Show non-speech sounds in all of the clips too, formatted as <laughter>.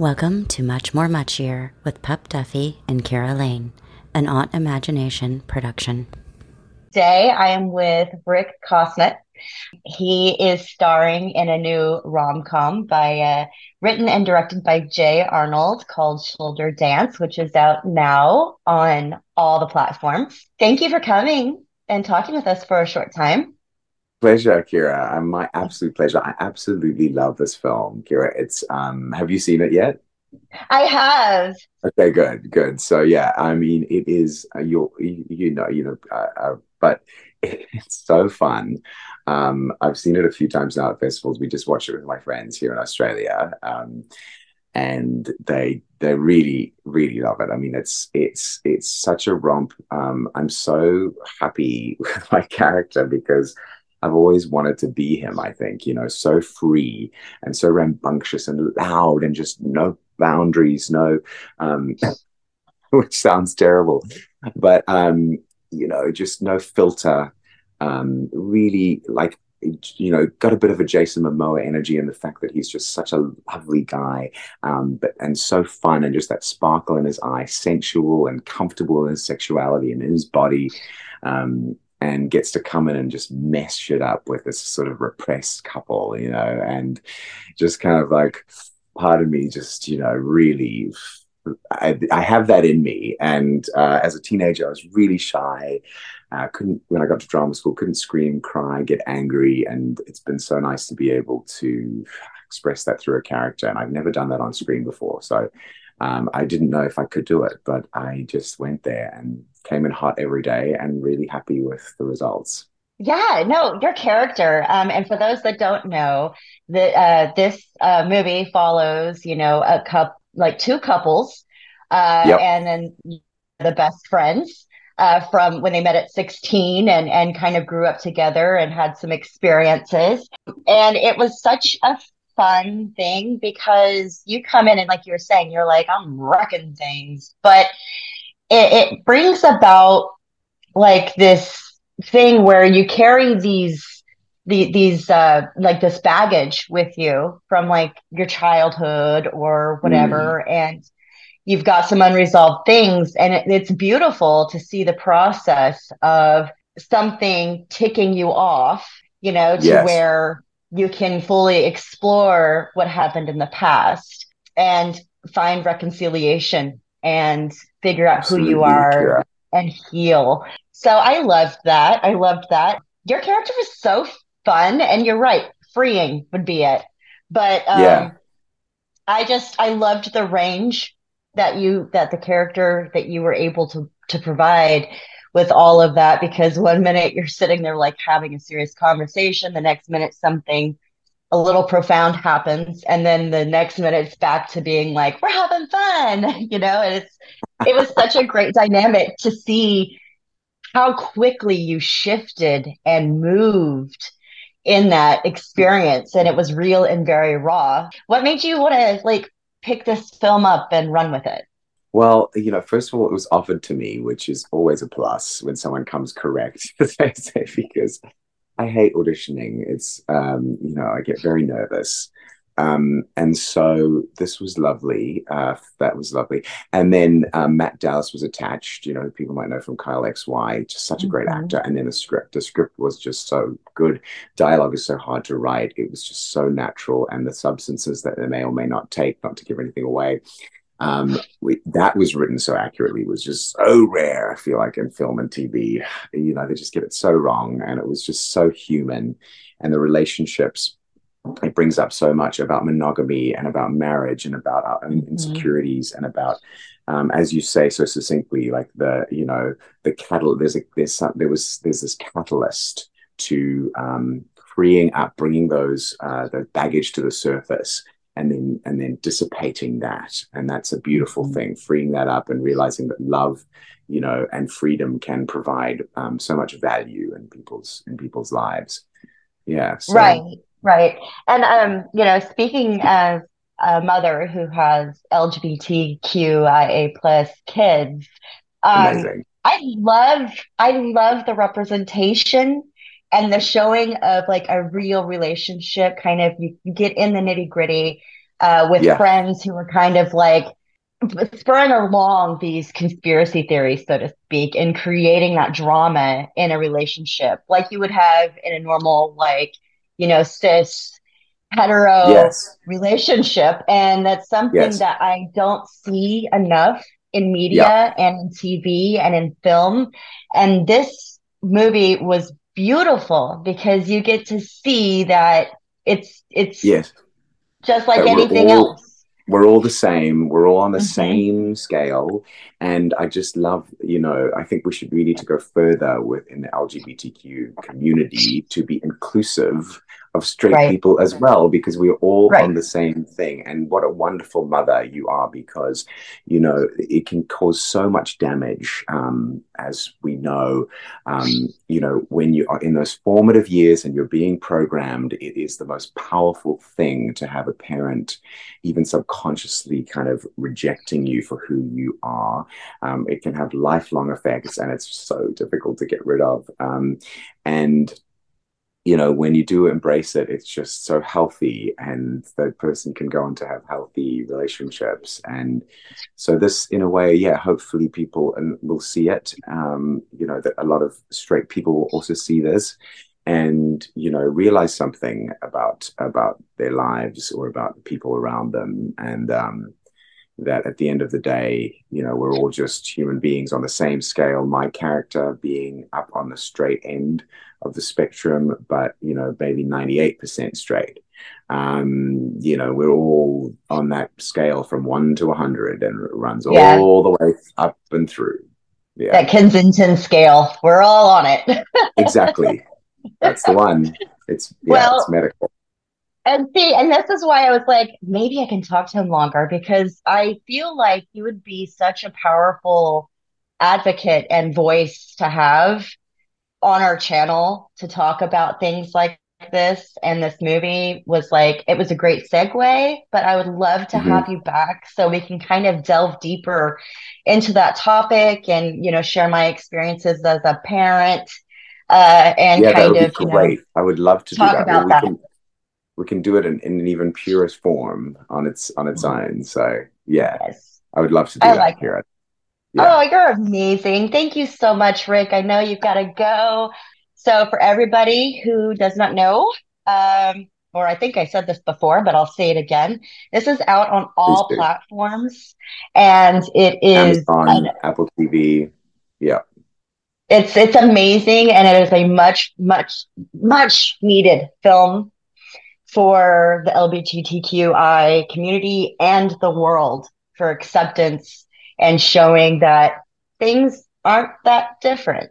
Welcome to Much More Muchier with Pup Duffy and Keira Lane, an Autimagination production. Today I am with Rick Cosnett. He is starring in a new rom com by uh, written and directed by Jay Arnold called Shoulder Dance, which is out now on all the platforms. Thank you for coming and talking with us for a short time. Pleasure, Keira. My absolute pleasure. I absolutely love this film, Keira. It's um have you seen it yet? I have. Okay, good, good. So yeah, I mean, it is uh, you you know you know, uh, uh, but it, <laughs> it's so fun. Um, I've seen it a few times now at festivals. We just watched it with my friends here in Australia, um, and they they really really love it. I mean, it's it's it's such a romp. Um, I'm so happy <laughs> with my character because I've always wanted to be him, I think, you know, so free and so rambunctious and loud and just no boundaries, no, um, <laughs> which sounds terrible, but, um, you know, just no filter, um, really like, you know, got a bit of a Jason Momoa energy and the fact that he's just such a lovely guy, um, but and so fun and just that sparkle in his eye, sensual and comfortable in his sexuality and in his body. Um, and gets to come in and just mess shit up with this sort of repressed couple, you know, and just kind of like part of me just, you know, really I, I have that in me. And uh, as a teenager, I was really shy. Uh, couldn't when I got to drama school, couldn't scream, cry, get angry, and it's been so nice to be able to express that through a character. And I've never done that on screen before, so um, I didn't know if I could do it, but I just went there and came in hot every day and really happy with the results. Yeah, no, your character. Um, and for those that don't know, the uh, this uh, movie follows, you know, a cup like two couples, uh, yep. and then the best friends uh, from when they met at 16 and and kind of grew up together and had some experiences. And it was such a fun thing because you come in and like you were saying, you're like, I'm wrecking things, but it, it brings about like this thing where you carry these the, these uh like this baggage with you from like your childhood or whatever mm. and you've got some unresolved things and it, it's beautiful to see the process of something ticking you off you know to yes. where you can fully explore what happened in the past and find reconciliation and figure out Absolutely, who you are and heal. So I loved that. I loved that. Your character was so fun, and you're right, freeing would be it. But um, yeah. I just I loved the range that you that the character that you were able to to provide with all of that because one minute you're sitting there like having a serious conversation, the next minute something a little profound happens, and then the next minute it's back to being like, we're having fun, <laughs> you know, and it's it was such a great dynamic to see how quickly you shifted and moved in that experience and it was real and very raw. What made you want to like pick this film up and run with it well, you know, first of all, it was offered to me, which is always a plus when someone comes correct, <laughs> because I hate auditioning. It's, um, you know, I get very nervous. Um, and so this was lovely. Uh, that was lovely. And then um, Matt Dallas was attached. You know, people might know from Kyle XY, just such a great mm-hmm. actor. And then the script, the script was just so good. Dialogue is so hard to write. It was just so natural, and the substances that they may or may not take, not to give anything away, um, we, that was written so accurately was just so rare. I feel like in film and TV, you know, they just get it so wrong, and it was just so human, and the relationships. It brings up so much about monogamy and about marriage and about our own mm-hmm. insecurities and about, um, as you say so succinctly, like the you know the cattle. There's a there's some, there was there's this catalyst to um, freeing up, bringing those uh, the baggage to the surface and then and then dissipating that and that's a beautiful mm-hmm. thing freeing that up and realizing that love you know and freedom can provide um, so much value in people's in people's lives yeah so. right right and um you know speaking as a mother who has lgbtqia plus kids um, Amazing. i love i love the representation and the showing of like a real relationship kind of you, get in the nitty gritty uh, with yeah. friends who are kind of like spurring along these conspiracy theories, so to speak, and creating that drama in a relationship, like you would have in a normal, like, you know, cis hetero yes. relationship. And that's something yes. that I don't see enough in media yeah. and in TV and in film. And this movie was beautiful because you get to see that it's it's yes. just like anything all, else. we're all the same. We're all on the mm-hmm. same scale. And i just love you know i think we should really to go further within the lgbtq community to be inclusive of straight right. people as well because we're all right. on the same thing. And what a wonderful mother you are because you know it can cause so much damage um, as we know. Um, you know when you are in those formative years and you're being programmed it is the most powerful thing to have a parent even subconsciously kind of rejecting you for who you are. Um, it can have lifelong effects and it's so difficult to get rid of. Um, and you know, when you do embrace it, it's just so healthy, and the person can go on to have healthy relationships. And so, this, in a way, yeah, hopefully people and will see it. Um, you know, that a lot of straight people will also see this, and you know, realize something about about their lives or about the people around them, and um, that at the end of the day, you know, we're all just human beings on the same scale. My character being up on the straight end of the spectrum, but you know, maybe 98% straight. Um, you know, we're all on that scale from one to 100 and it runs yeah. all the way up and through. Yeah. That Kensington scale, we're all on it. <laughs> exactly. That's the one. It's, yeah, well, it's medical. And see, and this is why I was like, maybe I can talk to him longer because I feel like he would be such a powerful advocate and voice to have on our channel to talk about things like this and this movie was like it was a great segue but i would love to mm-hmm. have you back so we can kind of delve deeper into that topic and you know share my experiences as a parent uh, and yeah, kind of great. Know, I would love to talk do that. about we that. Can, we can do it in, in, an even purest form on its on its mm-hmm. own. So yeah. I would love to do I that like here. Yeah. Oh, you're amazing. Thank you so much, Rick. I know you've got to go. So, for everybody who does not know, um, or I think I said this before, but I'll say it again. This is out on all platforms, and it is on Apple TV. Yeah, it's it's amazing, and it is a much much much needed film for the LGBTQI community and the world for acceptance and showing that things aren't that different.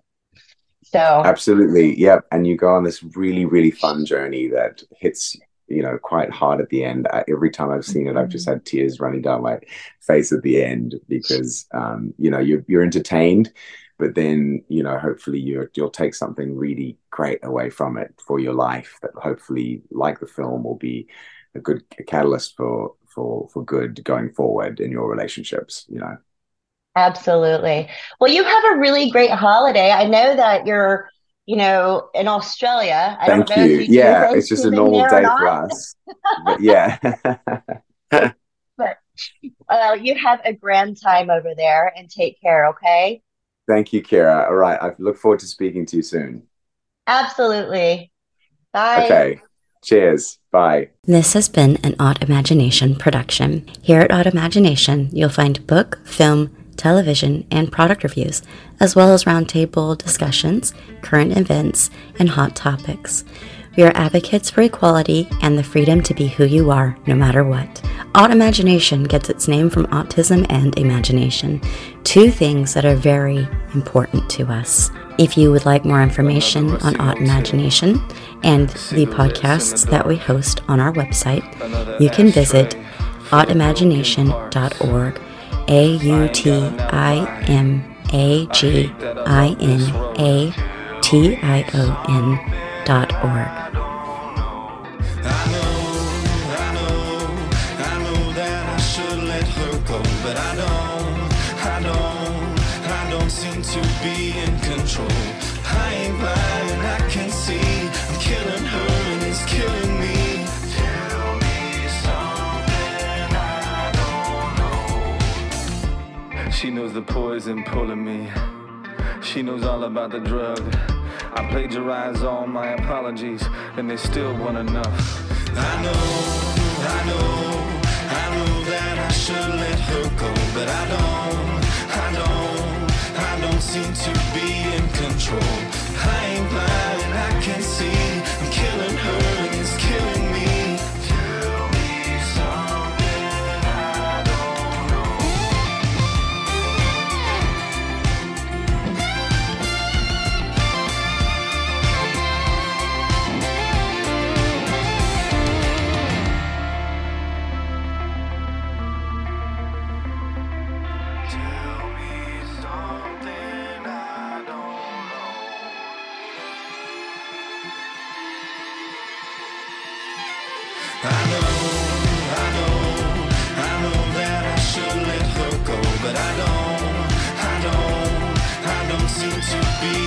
So absolutely, yep. And you go on this really, really fun journey that hits you know quite hard at the end. Uh, every time I've seen it, I've just had tears running down my face at the end because um, you know you're you're entertained, but then you know hopefully you you'll take something really great away from it for your life that hopefully, like the film, will be a good catalyst for for for good going forward in your relationships. You know. Absolutely. Well, you have a really great holiday. I know that you're, you know, in Australia. I Thank you. you yeah, it's just a normal day for us. but yeah. <laughs> but uh, you have a grand time over there and take care, okay? Thank you, Keira. All right. I look forward to speaking to you soon. Absolutely. Bye. Okay. Cheers. Bye. This has been an Autimagination production. Here at Autimagination, you'll find book, film, television, and product reviews, as well as roundtable discussions, current events, and hot topics. We are advocates for equality and the freedom to be who you are, no matter what. Autimagination gets its name from autism and imagination, two things that are very important to us. If you would like more information on Autimagination and the podcasts that we host on our website, you can visit autimagination.org a U T I M A G I N A T I O N dot org. She knows the poison pulling me. She knows all about the drug. I plagiarize all my apologies, and they still want enough. I know, I know, I know that I should let her go, but I don't, I don't, I don't seem to be in control. I ain't blind, I can see to be